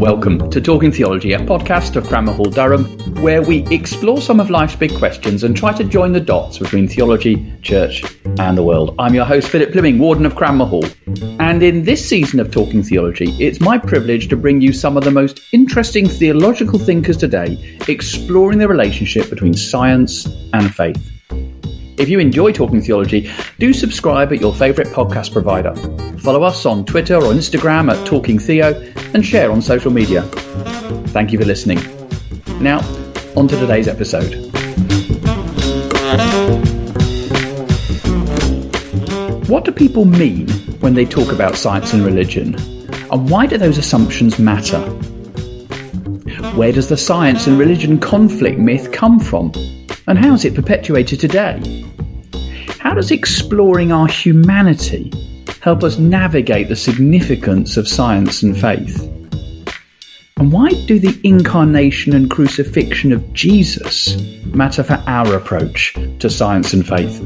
Welcome to Talking Theology, a podcast of Cranmer Hall Durham, where we explore some of life's big questions and try to join the dots between theology, church, and the world. I'm your host, Philip Plyming, Warden of Cranmer Hall. And in this season of Talking Theology, it's my privilege to bring you some of the most interesting theological thinkers today, exploring the relationship between science and faith. If you enjoy Talking Theology, do subscribe at your favourite podcast provider. Follow us on Twitter or Instagram at Talking Theo and share on social media. Thank you for listening. Now, on to today's episode. What do people mean when they talk about science and religion? And why do those assumptions matter? Where does the science and religion conflict myth come from? And how is it perpetuated today? How does exploring our humanity help us navigate the significance of science and faith? And why do the incarnation and crucifixion of Jesus matter for our approach to science and faith?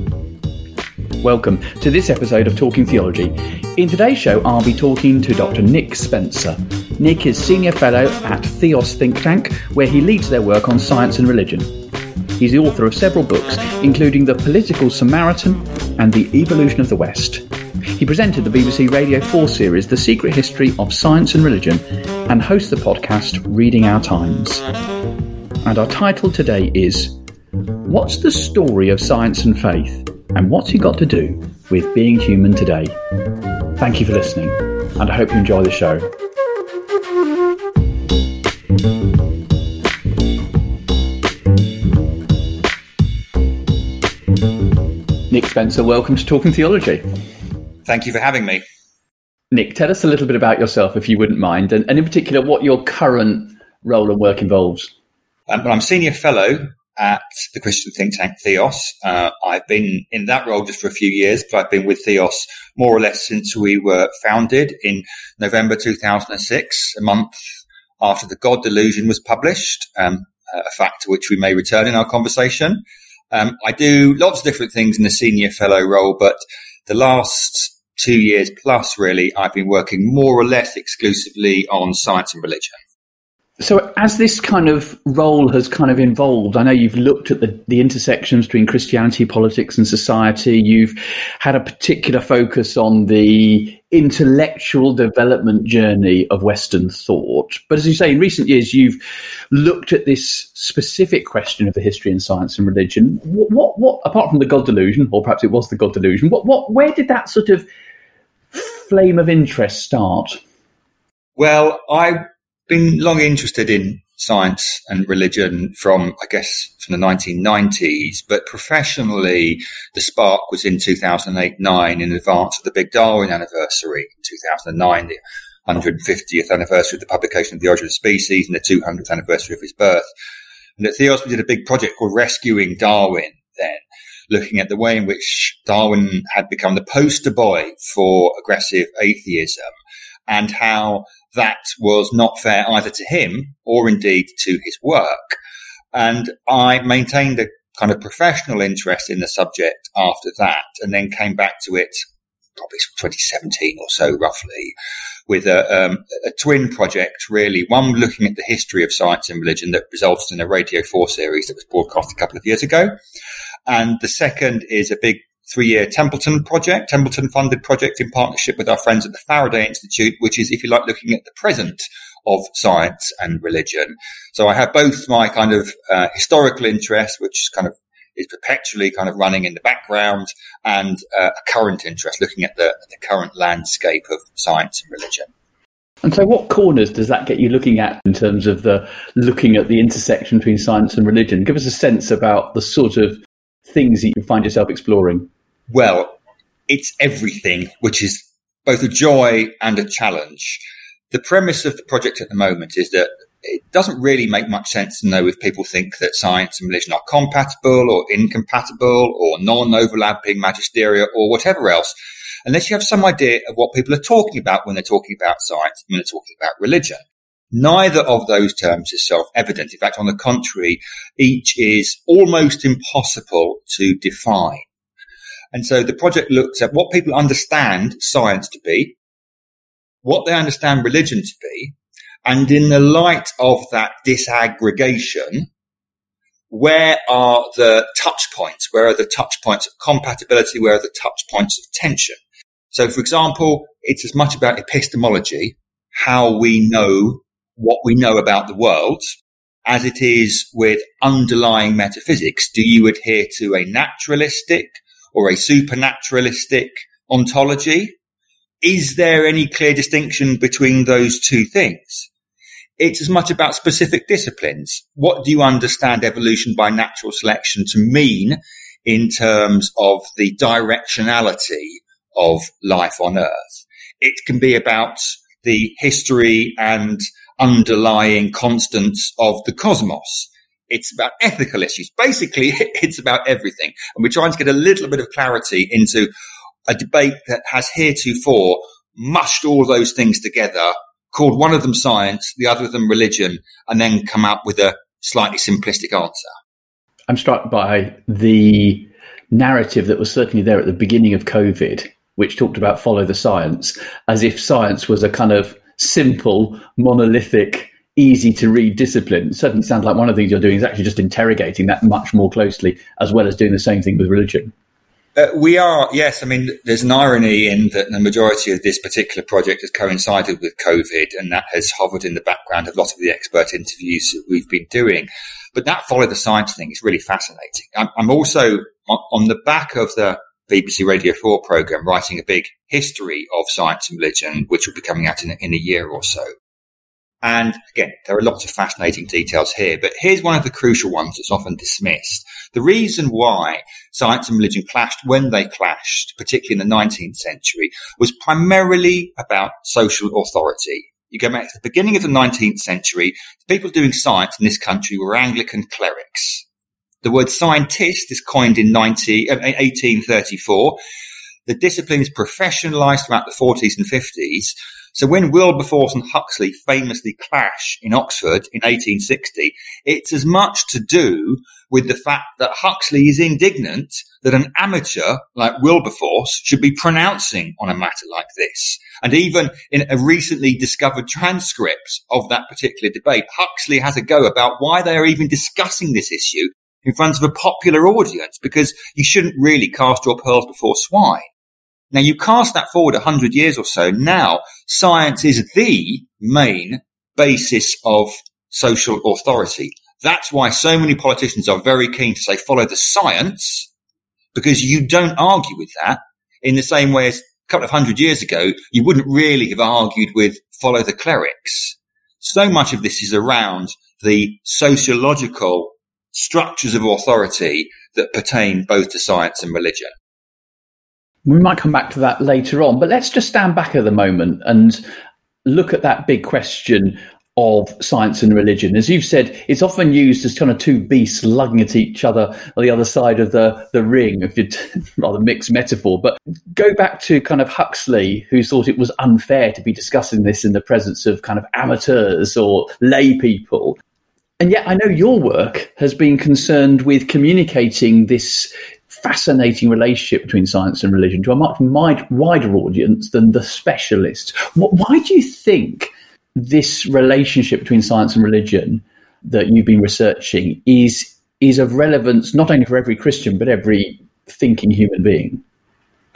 Welcome to this episode of Talking Theology. In today's show, I'll be talking to Dr. Nick Spencer. Nick is Senior Fellow at Theos Think Tank, where he leads their work on science and religion. He's the author of several books, including The Political Samaritan and The Evolution of the West. He presented the BBC Radio 4 series The Secret History of Science and Religion and hosts the podcast Reading Our Times. And our title today is What's the Story of Science and Faith and What's It Got to Do with Being Human Today? Thank you for listening, and I hope you enjoy the show. Spencer, welcome to Talking Theology. Thank you for having me. Nick, tell us a little bit about yourself, if you wouldn't mind, and, and in particular, what your current role and work involves. Um, well, I'm Senior Fellow at the Christian think tank Theos. Uh, I've been in that role just for a few years, but I've been with Theos more or less since we were founded in November 2006, a month after The God Delusion was published, um, a fact to which we may return in our conversation. Um, I do lots of different things in the senior fellow role, but the last two years plus, really, I've been working more or less exclusively on science and religion. So, as this kind of role has kind of evolved, I know you've looked at the, the intersections between Christianity, politics, and society. You've had a particular focus on the intellectual development journey of Western thought. But as you say, in recent years, you've looked at this specific question of the history and science and religion. What, what, what apart from the God delusion, or perhaps it was the God delusion, what, what, where did that sort of flame of interest start? Well, I been long interested in science and religion from, I guess, from the 1990s, but professionally, the spark was in 2008-9 in advance of the big Darwin anniversary in 2009, the 150th anniversary of the publication of The Origin of Species and the 200th anniversary of his birth. And at Theos, we did a big project called Rescuing Darwin then, looking at the way in which Darwin had become the poster boy for aggressive atheism and how that was not fair either to him or indeed to his work. And I maintained a kind of professional interest in the subject after that and then came back to it probably 2017 or so roughly with a, um, a, twin project really one looking at the history of science and religion that resulted in a radio 4 series that was broadcast a couple of years ago and the second is a big three year Templeton project, Templeton funded project in partnership with our friends at the Faraday Institute, which is, if you like, looking at the present of science and religion. So I have both my kind of uh, historical interest, which kind of is perpetually kind of running in the background, and uh, a current interest, looking at the, the current landscape of science and religion. And so, what corners does that get you looking at in terms of the looking at the intersection between science and religion? Give us a sense about the sort of things that you find yourself exploring. Well, it's everything, which is both a joy and a challenge. The premise of the project at the moment is that it doesn't really make much sense to know if people think that science and religion are compatible or incompatible or non-overlapping magisteria or whatever else, unless you have some idea of what people are talking about when they're talking about science and when they're talking about religion. Neither of those terms is self-evident. In fact, on the contrary, each is almost impossible to define. And so the project looks at what people understand science to be, what they understand religion to be, and in the light of that disaggregation, where are the touch points? Where are the touch points of compatibility? Where are the touch points of tension? So, for example, it's as much about epistemology, how we know what we know about the world, as it is with underlying metaphysics. Do you adhere to a naturalistic or a supernaturalistic ontology? Is there any clear distinction between those two things? It's as much about specific disciplines. What do you understand evolution by natural selection to mean in terms of the directionality of life on Earth? It can be about the history and underlying constants of the cosmos. It's about ethical issues. Basically, it's about everything. And we're trying to get a little bit of clarity into a debate that has heretofore mushed all those things together, called one of them science, the other of them religion, and then come up with a slightly simplistic answer. I'm struck by the narrative that was certainly there at the beginning of COVID, which talked about follow the science, as if science was a kind of simple, monolithic, easy to read discipline. It certainly sounds like one of the things you're doing is actually just interrogating that much more closely, as well as doing the same thing with religion. Uh, we are, yes. I mean, there's an irony in that the majority of this particular project has coincided with COVID, and that has hovered in the background of a lot of the expert interviews that we've been doing. But that follow the science thing is really fascinating. I'm, I'm also on, the back of the BBC Radio 4 program writing a big history of science and religion, which will be coming out in, in a year or so. And again, there are lots of fascinating details here, but here's one of the crucial ones that's often dismissed. The reason why science and religion clashed when they clashed, particularly in the 19th century, was primarily about social authority. You go back to the beginning of the 19th century, the people doing science in this country were Anglican clerics. The word scientist is coined in 90, uh, 1834. The discipline is professionalized throughout the 40s and 50s. So when Wilberforce and Huxley famously clash in Oxford in 1860, it's as much to do with the fact that Huxley is indignant that an amateur like Wilberforce should be pronouncing on a matter like this. And even in a recently discovered transcript of that particular debate, Huxley has a go about why they are even discussing this issue in front of a popular audience because you shouldn't really cast your pearls before swine. Now you cast that forward a hundred years or so. Now science is the main basis of social authority. That's why so many politicians are very keen to say follow the science because you don't argue with that in the same way as a couple of hundred years ago, you wouldn't really have argued with follow the clerics. So much of this is around the sociological structures of authority that pertain both to science and religion. We might come back to that later on, but let's just stand back at the moment and look at that big question of science and religion. As you've said, it's often used as kind of two beasts lugging at each other on the other side of the, the ring, if you rather mixed metaphor. But go back to kind of Huxley, who thought it was unfair to be discussing this in the presence of kind of amateurs or lay people. And yet, I know your work has been concerned with communicating this fascinating relationship between science and religion to a much wider audience than the specialists. Why do you think this relationship between science and religion that you've been researching is is of relevance not only for every Christian but every thinking human being?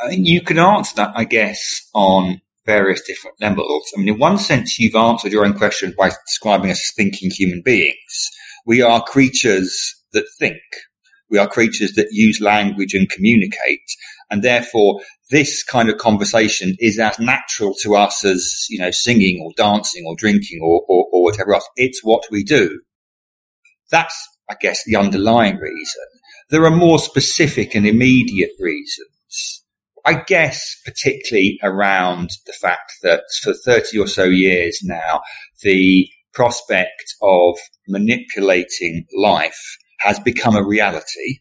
I think you can answer that, I guess, on various different levels. I mean, in one sense, you've answered your own question by describing us as thinking human beings. We are creatures that think. We are creatures that use language and communicate. And therefore, this kind of conversation is as natural to us as, you know, singing or dancing or drinking or, or, or whatever else. It's what we do. That's, I guess, the underlying reason. There are more specific and immediate reasons. I guess particularly around the fact that for 30 or so years now, the prospect of manipulating life has become a reality.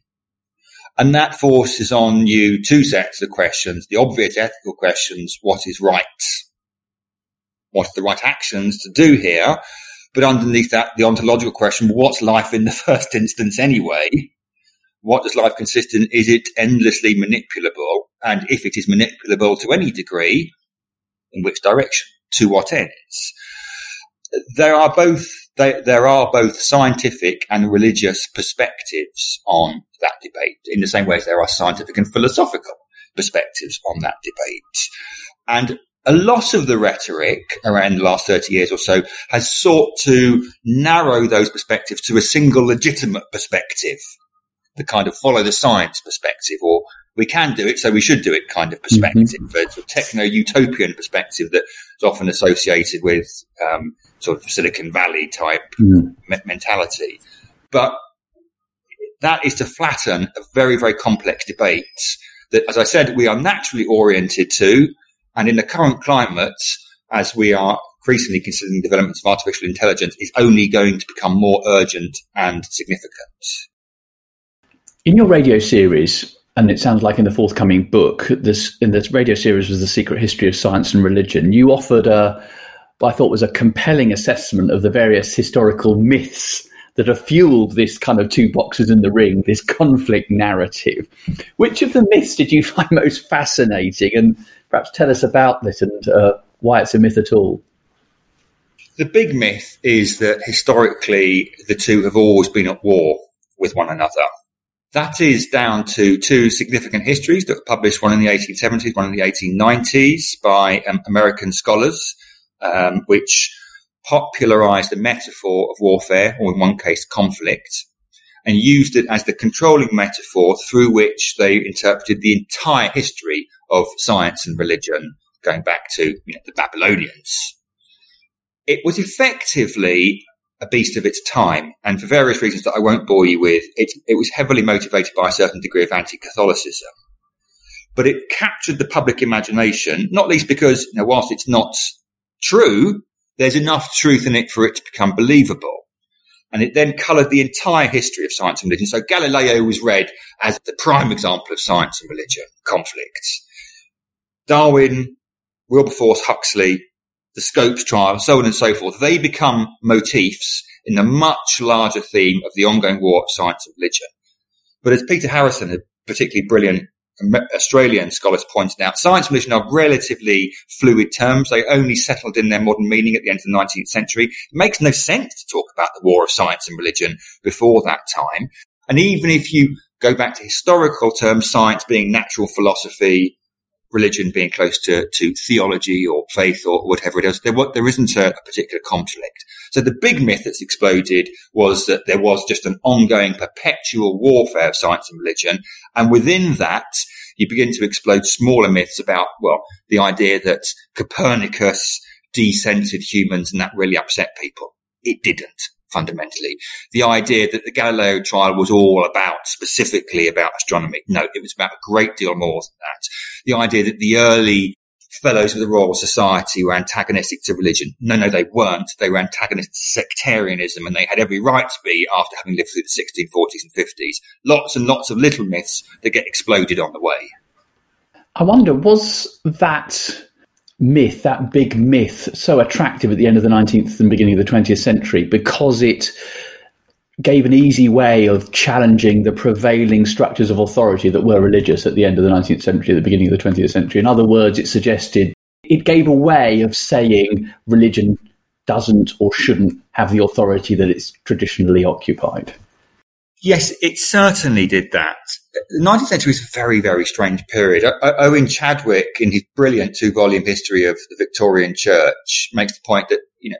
And that forces on you two sets of questions. The obvious ethical questions. What is right? What are the right actions to do here? But underneath that, the ontological question, what's life in the first instance anyway? what does life consist in? Is it endlessly manipulable? And if it is manipulable to any degree, in which direction? To what ends? There are both there, there are both scientific and religious perspectives on that debate, in the same way as there are scientific and philosophical perspectives on that debate. And a lot of the rhetoric around the last 30 years or so has sought to narrow those perspectives to a single legitimate perspective, the kind of follow the science perspective, or we can do it, so we should do it kind of perspective, mm-hmm. a techno utopian perspective that is often associated with um, sort of Silicon Valley type mm. me- mentality. But that is to flatten a very, very complex debate that, as I said, we are naturally oriented to. And in the current climate, as we are increasingly considering developments of artificial intelligence, is only going to become more urgent and significant. In your radio series, and it sounds like in the forthcoming book, this in this radio series was the secret history of science and religion. You offered a I thought was a compelling assessment of the various historical myths that have fueled this kind of two boxes in the ring, this conflict narrative. Which of the myths did you find most fascinating? And perhaps tell us about this and uh, why it's a myth at all. The big myth is that historically the two have always been at war with one another. That is down to two significant histories that were published, one in the 1870s, one in the 1890s by um, American scholars um, which popularized the metaphor of warfare, or in one case, conflict, and used it as the controlling metaphor through which they interpreted the entire history of science and religion, going back to you know, the Babylonians. It was effectively a beast of its time, and for various reasons that I won't bore you with, it, it was heavily motivated by a certain degree of anti-Catholicism. But it captured the public imagination, not least because, you know, whilst it's not true, there's enough truth in it for it to become believable. And it then coloured the entire history of science and religion. So Galileo was read as the prime example of science and religion conflicts. Darwin, Wilberforce, Huxley, the Scopes trial, so on and so forth, they become motifs in the much larger theme of the ongoing war of science and religion. But as Peter Harrison, a particularly brilliant Australian scholars pointed out, science and religion are relatively fluid terms. They only settled in their modern meaning at the end of the 19th century. It makes no sense to talk about the war of science and religion before that time. And even if you go back to historical terms, science being natural philosophy, religion being close to, to theology or faith or whatever it is, there, there isn't a, a particular conflict. So the big myth that's exploded was that there was just an ongoing perpetual warfare of science and religion. And within that, you begin to explode smaller myths about, well, the idea that Copernicus decentered humans and that really upset people. It didn't fundamentally. The idea that the Galileo trial was all about specifically about astronomy. No, it was about a great deal more than that. The idea that the early fellows of the Royal Society were antagonistic to religion. No, no, they weren't. They were antagonistic to sectarianism and they had every right to be after having lived through the 1640s and 50s. Lots and lots of little myths that get exploded on the way. I wonder, was that myth, that big myth, so attractive at the end of the 19th and beginning of the 20th century because it gave an easy way of challenging the prevailing structures of authority that were religious at the end of the 19th century, the beginning of the 20th century. In other words, it suggested, it gave a way of saying religion doesn't or shouldn't have the authority that it's traditionally occupied. Yes, it certainly did that. The 19th century is a very, very strange period. Owen Chadwick, in his brilliant two volume history of the Victorian Church, makes the point that, you know,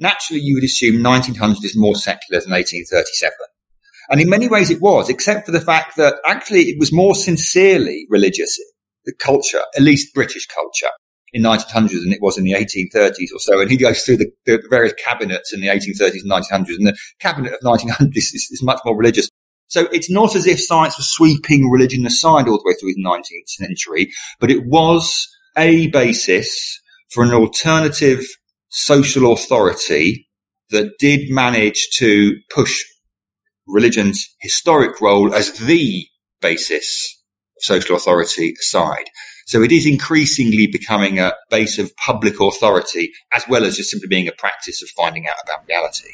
naturally you would assume 1900 is more secular than 1837. And in many ways it was, except for the fact that actually it was more sincerely religious, the culture, at least British culture, in 1900 than it was in the 1830s or so. And he goes through the, the various cabinets in the 1830s and 1900s, and the cabinet of 1900 is, is much more religious. So it's not as if science was sweeping religion aside all the way through the 19th century, but it was a basis for an alternative social authority that did manage to push religion's historic role as the basis of social authority aside. So it is increasingly becoming a base of public authority as well as just simply being a practice of finding out about reality.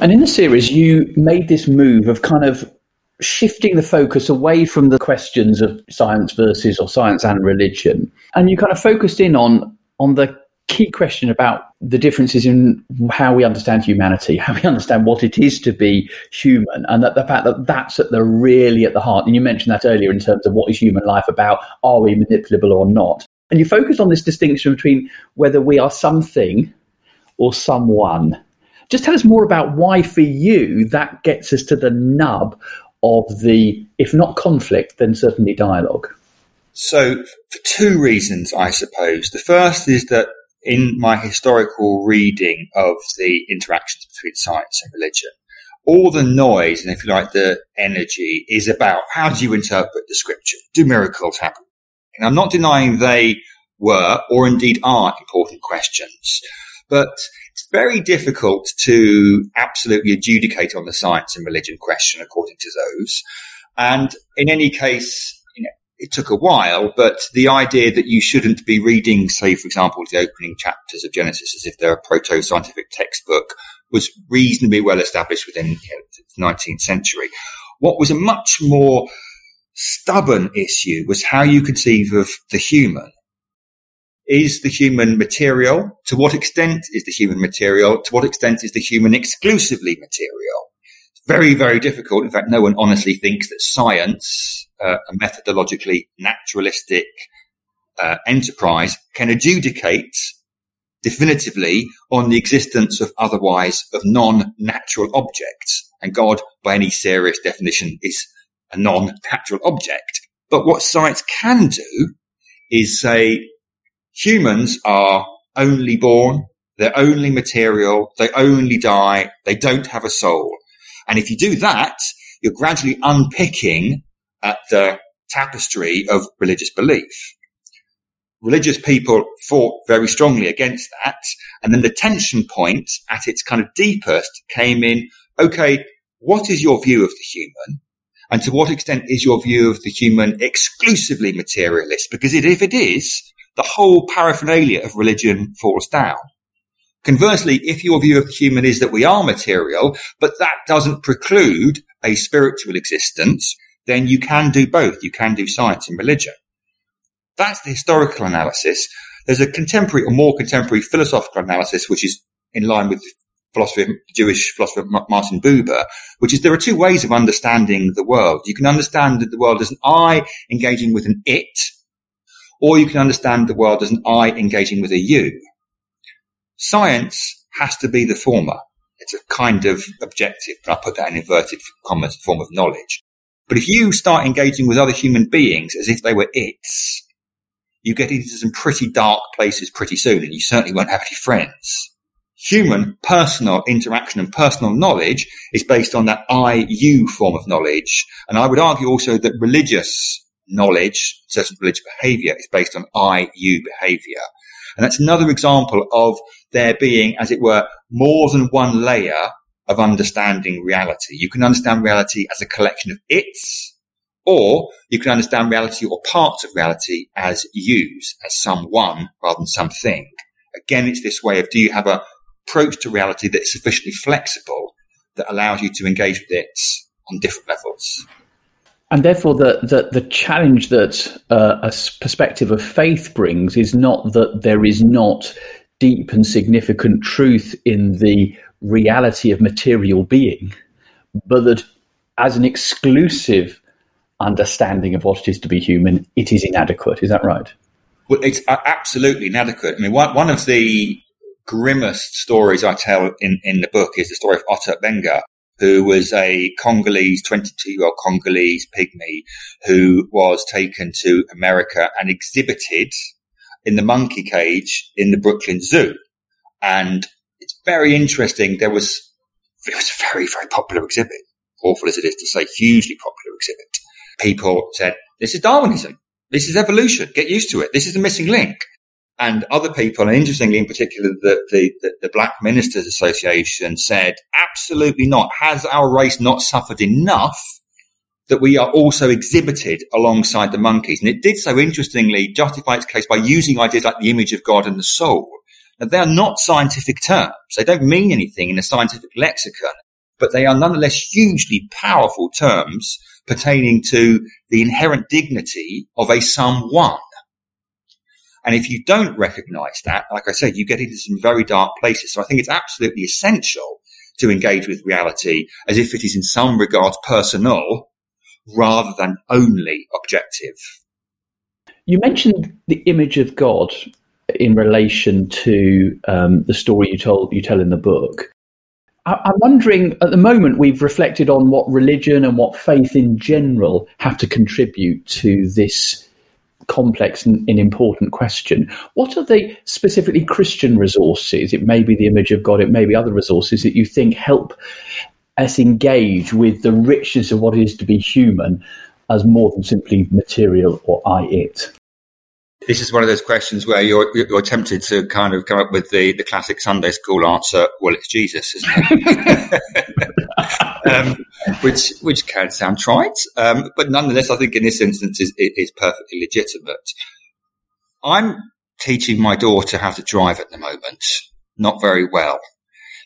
And in the series, you made this move of kind of shifting the focus away from the questions of science versus or science and religion. And you kind of focused in on on the key question about the differences in how we understand humanity, how we understand what it is to be human, and that the fact that that's at the really at the heart. And you mentioned that earlier in terms of what is human life about? Are we manipulable or not? And you focused on this distinction between whether we are something or someone. Just tell us more about why, for you, that gets us to the nub of the, if not conflict, then certainly dialogue. So, for two reasons, I suppose. The first is that in my historical reading of the interactions between science and religion, all the noise and, if you like, the energy is about how do you interpret the scripture? Do miracles happen? And I'm not denying they were or indeed are important questions, but it's very difficult to absolutely adjudicate on the science and religion question according to those. And in any case, it took a while, but the idea that you shouldn't be reading, say, for example, the opening chapters of Genesis as if they're a proto-scientific textbook was reasonably well established within you know, the 19th century. What was a much more stubborn issue was how you conceive of the human. Is the human material? To what extent is the human material? To what extent is the human exclusively material? It's very, very difficult. In fact, no one honestly thinks that science uh, a methodologically naturalistic uh, enterprise can adjudicate definitively on the existence of otherwise of non-natural objects. And God, by any serious definition, is a non-natural object. But what science can do is say humans are only born, they're only material, they only die, they don't have a soul. And if you do that, you're gradually unpicking at the tapestry of religious belief. Religious people fought very strongly against that. And then the tension point at its kind of deepest came in, okay, what is your view of the human? And to what extent is your view of the human exclusively materialist? Because if it is, the whole paraphernalia of religion falls down. Conversely, if your view of the human is that we are material, but that doesn't preclude a spiritual existence, then you can do both. You can do science and religion. That's the historical analysis. There's a contemporary or more contemporary philosophical analysis, which is in line with philosophy of Jewish philosopher Martin Buber, which is there are two ways of understanding the world. You can understand the world as an I engaging with an it, or you can understand the world as an I engaging with a you. Science has to be the former. It's a kind of objective, but I put that in inverted commas, form of knowledge. But if you start engaging with other human beings as if they were its, you get into some pretty dark places pretty soon, and you certainly won't have any friends. Human personal interaction and personal knowledge is based on that I-you form of knowledge. And I would argue also that religious knowledge, certain religious behavior is based on I-you behavior. And that's another example of there being, as it were, more than one layer of understanding reality. You can understand reality as a collection of its, or you can understand reality or parts of reality as yous, as someone rather than something. Again, it's this way of do you have a approach to reality that is sufficiently flexible that allows you to engage with it on different levels. And therefore, the, the, the challenge that uh, a perspective of faith brings is not that there is not deep and significant truth in the reality of material being, but that as an exclusive understanding of what it is to be human, it is inadequate. Is that right? Well, it's absolutely inadequate. I mean, one, one of the grimmest stories I tell in, in the book is the story of Ota Benga, who was a Congolese, 22 year old Congolese pygmy who was taken to America and exhibited in the monkey cage in the Brooklyn Zoo. And very interesting. There was, it was a very, very popular exhibit. Awful as it is to say, hugely popular exhibit. People said, this is Darwinism. This is evolution. Get used to it. This is the missing link. And other people, and interestingly in particular, the, the, the, the Black Ministers Association said, absolutely not. Has our race not suffered enough that we are also exhibited alongside the monkeys? And it did so interestingly justify its case by using ideas like the image of God and the soul they are not scientific terms. They don't mean anything in a scientific lexicon. but they are nonetheless hugely powerful terms pertaining to the inherent dignity of a someone. And if you don't recognize that, like I said, you get into some very dark places. So I think it's absolutely essential to engage with reality as if it is in some regards personal rather than only objective. You mentioned the image of God in relation to um, the story you told you tell in the book. I'm wondering at the moment we've reflected on what religion and what faith in general have to contribute to this complex and, and, important question. What are the specifically Christian resources? It may be the image of God, it may be other resources that you think help us engage with the richness of what it is to be human as more than simply material or I it. This is one of those questions where you're, you're tempted to kind of come up with the, the classic Sunday school answer, well, it's Jesus, isn't it? um, which which can sound trite, um, but nonetheless, I think in this instance is is perfectly legitimate. I'm teaching my daughter how to drive at the moment, not very well,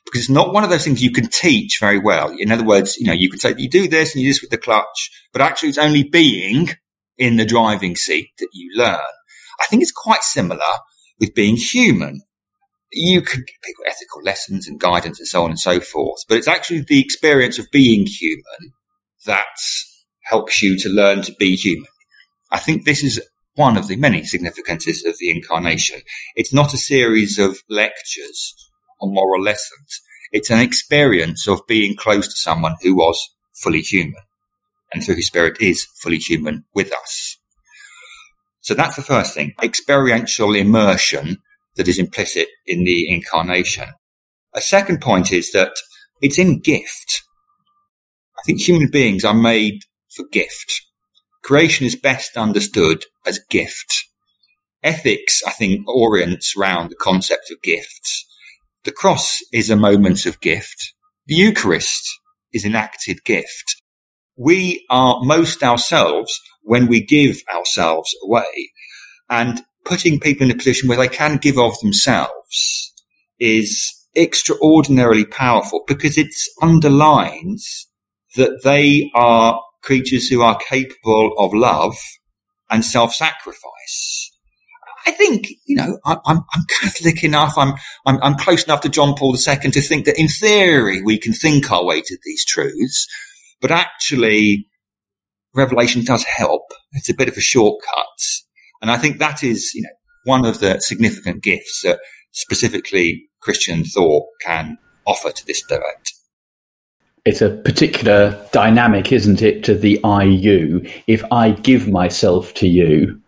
because it's not one of those things you can teach very well. In other words, you know, you can say you do this and you do this with the clutch, but actually, it's only being in the driving seat that you learn. I think it's quite similar with being human you could give people ethical lessons and guidance and so on and so forth. But it's actually the experience of being human that helps you to learn to be human. I think this is one of the many significances of the incarnation. It's not a series of lectures or moral lessons. It's an experience of being close to someone who was fully human and through his spirit is fully human with us. So that's the first thing. Experiential immersion that is implicit in the incarnation. A second point is that it's in gift. I think human beings are made for gift. Creation is best understood as gift. Ethics, I think, orients around the concept of gifts. The cross is a moment of gift. The Eucharist is an enacted gift. We are most ourselves when we give ourselves away. And putting people in a position where they can give of themselves is extraordinarily powerful because it underlines that they are creatures who are capable of love and self-sacrifice. I think, you know, I, am I'm Catholic enough, I'm, I'm, I'm close enough to John Paul II to think that in theory we can think our way to these truths, but actually revelation does help. It's a bit of a shortcut. And I think that is, you know, one of the significant gifts that specifically Christian thought can offer to this debate. It's a particular dynamic, isn't it, to the I you. If I give myself to you,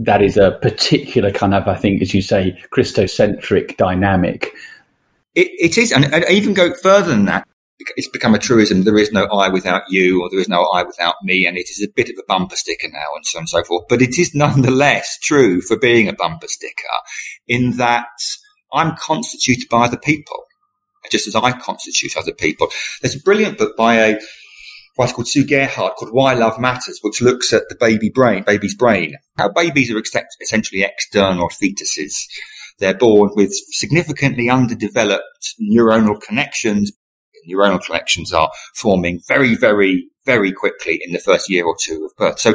that is a particular kind of, I think, as you say, Christocentric dynamic. it, it is, and I even go further than that it's become a truism. There is no I without you, or there is no I without me, and it is a bit of a bumper sticker now, and so on and so forth. But it is nonetheless true for being a bumper sticker, in that I'm constituted by other people, just as I constitute other people. There's a brilliant book by a writer called Sue Gerhardt called Why Love Matters, which looks at the baby brain, baby's brain. How babies are essentially external fetuses. They're born with significantly underdeveloped neuronal connections neuronal connections are forming very, very, very quickly in the first year or two of birth. So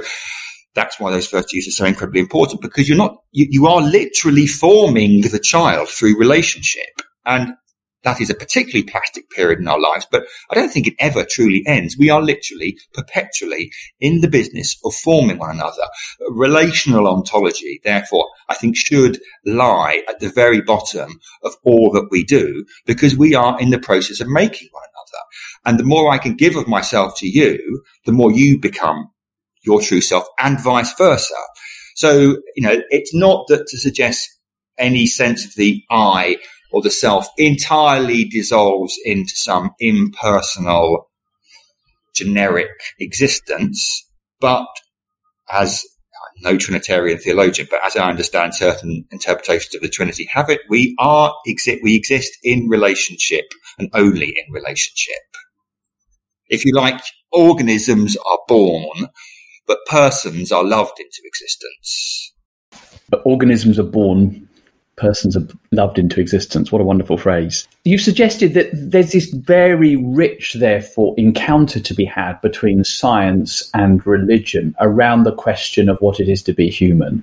that's why those first years are so incredibly important because you're not, you, you are literally forming the child through relationship. And that is a particularly plastic period in our lives, but I don't think it ever truly ends. We are literally perpetually in the business of forming one another. Relational ontology, therefore, I think should lie at the very bottom of all that we do because we are in the process of making one another. And the more I can give of myself to you, the more you become your true self and vice versa. So, you know, it's not that to suggest any sense of the I or the self entirely dissolves into some impersonal, generic existence, but as no Trinitarian theologian, but as I understand certain interpretations of the Trinity have it, we are exist, we exist in relationship and only in relationship. If you like, organisms are born, but persons are loved into existence. But organisms are born persons are loved into existence. What a wonderful phrase. You've suggested that there's this very rich, therefore, encounter to be had between science and religion around the question of what it is to be human.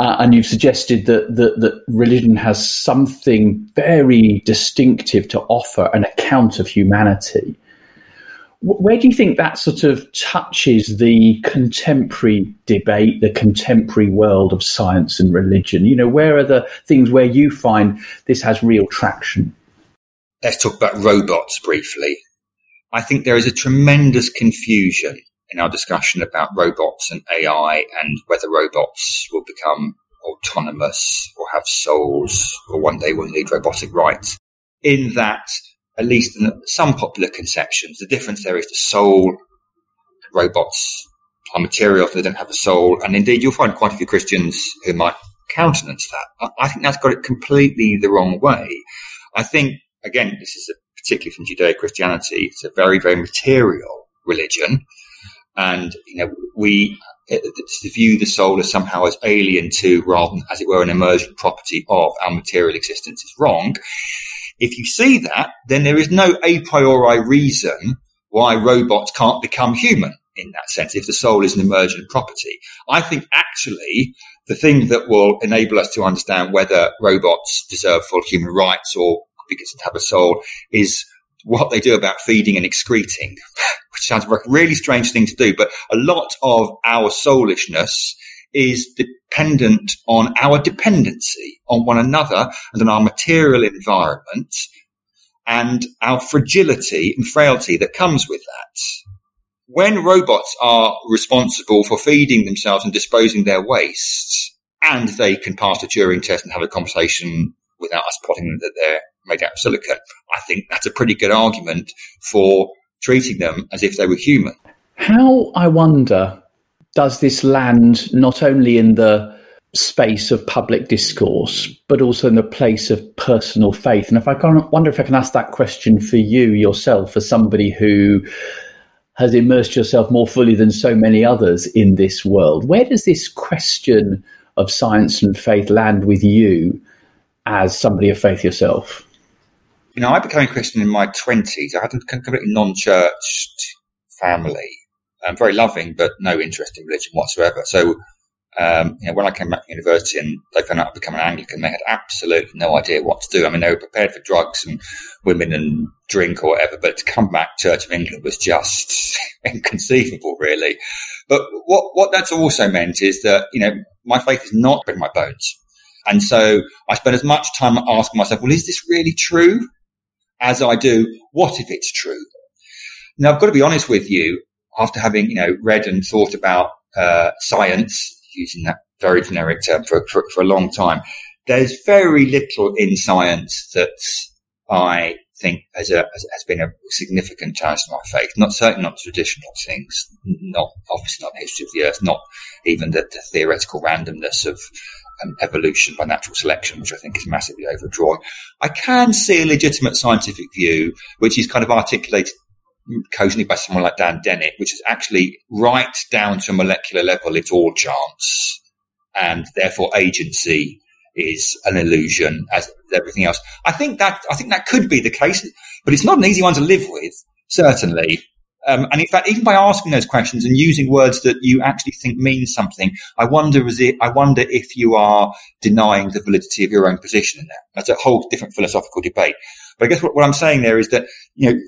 Uh, and you've suggested that, that, that religion has something very distinctive to offer an account of humanity. Where do you think that sort of touches the contemporary debate, the contemporary world of science and religion? You know, where are the things where you find this has real traction? Let's talk about robots briefly. I think there is a tremendous confusion in our discussion about robots and AI and whether robots will become autonomous or have souls or one day will need robotic rights. In that at least in some popular conceptions, the difference there is the soul. Robots are material, they don't have a soul. And indeed, you'll find quite a few Christians who might countenance that. I think that's got it completely the wrong way. I think, again, this is a, particularly from Judeo Christianity, it's a very, very material religion. And, you know, we to view the soul as somehow as alien to, rather than, as it were, an emergent property of our material existence is wrong. If you see that, then there is no a priori reason why robots can't become human in that sense, if the soul is an emergent property. I think actually the thing that will enable us to understand whether robots deserve full human rights or because they have a soul is what they do about feeding and excreting, which sounds like a really strange thing to do, but a lot of our soulishness is dependent on our dependency on one another and on our material environment and our fragility and frailty that comes with that. When robots are responsible for feeding themselves and disposing their waste, and they can pass the Turing test and have a conversation without us plotting that they're made out of silicon, I think that's a pretty good argument for treating them as if they were human. How, I wonder, does this land not only in the space of public discourse, but also in the place of personal faith? And if I can wonder if I can ask that question for you yourself, as somebody who has immersed yourself more fully than so many others in this world, where does this question of science and faith land with you as somebody of faith yourself? You know, I became a Christian in my 20s. I had a completely non church family um, very loving, but no interest in religion whatsoever. So, um, you know, when I came back to university and they found out I'd become an Anglican, they had absolutely no idea what to do. I mean, they were prepared for drugs and women and drink or whatever, but to come back Church of England was just inconceivable, really. But what, what that's also meant is that, you know, my faith is not in my bones. And so I spend as much time asking myself, well, is this really true? As I do, what if it's true? Now, I've got to be honest with you after having, you know, read and thought about uh, science, using that very generic term for, for, for, a long time, there's very little in science that I think has, a, has been a significant challenge to my faith. Not certainly not traditional things, not obviously not the history of the earth, not even the, the theoretical randomness of um, evolution by natural selection, which I think is massively overdrawn. I can see a legitimate scientific view, which is kind of articulated cogently by someone like Dan Dennett, which is actually right down to a molecular level, it's all chance. And therefore agency is an illusion as everything else. I think that, I think that could be the case, but it's not an easy one to live with, certainly. Um, and in fact, even by asking those questions and using words that you actually think mean something, I wonder, is it, I wonder if you are denying the validity of your own position in that. That's a whole different philosophical debate. But I guess what, what I'm saying there is that, you know,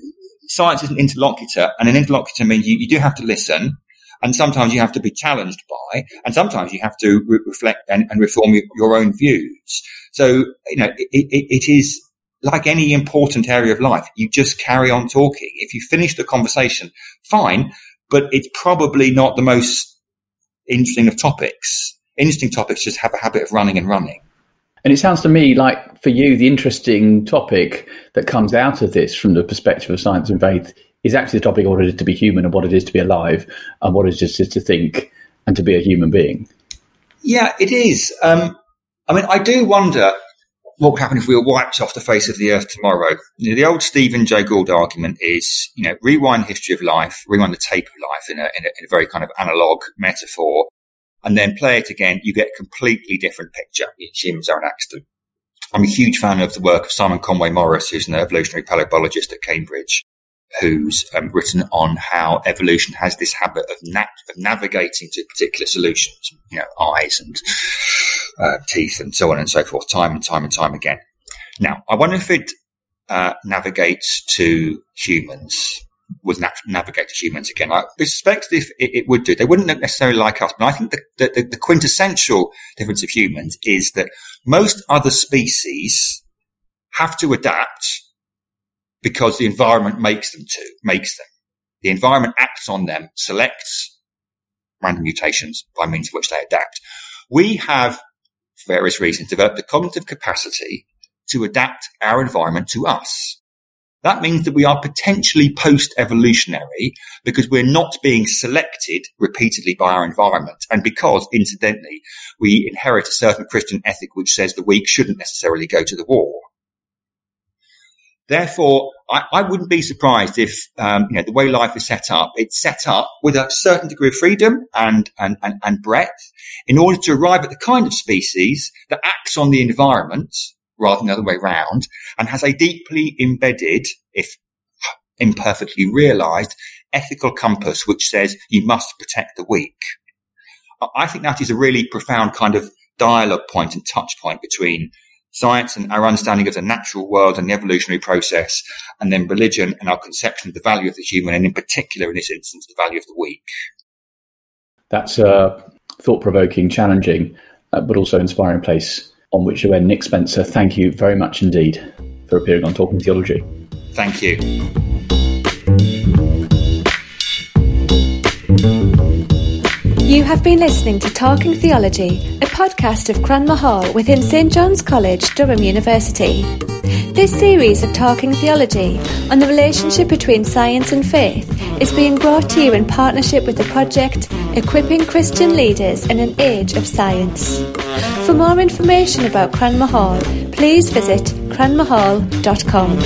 science is an interlocutor, and an interlocutor means you, you do have to listen, and sometimes you have to be challenged by, and sometimes you have to re- reflect and, and, reform your own views. So, you know, it, it, it is like any important area of life. You just carry on talking. If you finish the conversation, fine, but it's probably not the most interesting of topics. Interesting topics just have a habit of running and running. And it sounds to me like for you, the interesting topic that comes out of this from the perspective of science and faith is actually the topic of what it is to be human and what it is to be alive and what it is just to think and to be a human being. Yeah, it is. Um, I mean, I do wonder what would happen if we were wiped off the face of the earth tomorrow. You know, the old Stephen Jay Gould argument is, you know, rewind history of life, rewind the tape of life in a, in a, in a very kind of analog metaphor, and then play it again, you get a completely different picture. Humans are an accident. I'm a huge fan of the work of Simon Conway Morris, who's an evolutionary paleobiologist at Cambridge, who's um, written on how evolution has this habit of, na- of, navigating to particular solutions, you know, eyes and uh, teeth and so on and so forth, time and time and time again. Now, I wonder if it uh, navigates to humans would na- navigate to humans again. I suspect if it, it, would do, they wouldn't necessarily like us. But I think the, the, the, quintessential difference of humans is that most other species have to adapt because the environment makes them to, makes them. The environment acts on them, selects random mutations by means of which they adapt. We have, for various reasons, developed the cognitive capacity to adapt our environment to us. That means that we are potentially post-evolutionary because we're not being selected repeatedly by our environment. And because, incidentally, we inherit a certain Christian ethic which says the weak shouldn't necessarily go to the war. Therefore, I, I wouldn't be surprised if, um, you know, the way life is set up, it's set up with a certain degree of freedom and, and, and, and breadth in order to arrive at the kind of species that acts on the environment rather than the other way around, and has a deeply embedded, if imperfectly realized, ethical compass which says you must protect the weak. I think that is a really profound kind of dialogue point and touch point between science and our understanding of the natural world and the evolutionary process, and then religion and our conception of the value of the human, and in particular, in this instance, the value of the weak. That's a thought provoking, challenging, uh, but also inspiring place on which you end. Nick Spencer, thank you very much indeed for appearing on Talking Theology. Thank you. You have been listening to Talking Theology, a podcast of Cranmer Hall within St John's College, Durham University. This series of Talking Theology on the relationship between science and faith is being brought to you in partnership with the project Equipping Christian Leaders in an Age of Science. For more information about Cranmer Hall, please visit cranmerhall.com.